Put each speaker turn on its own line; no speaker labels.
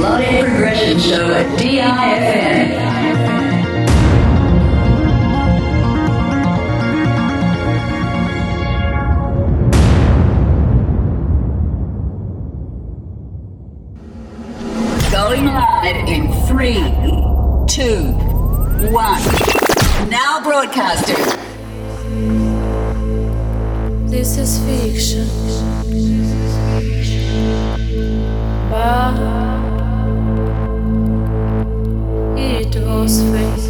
melodic progression show at DIFM. Going live in three, two, one. Now broadcasting.
This is fiction. But
nos fez.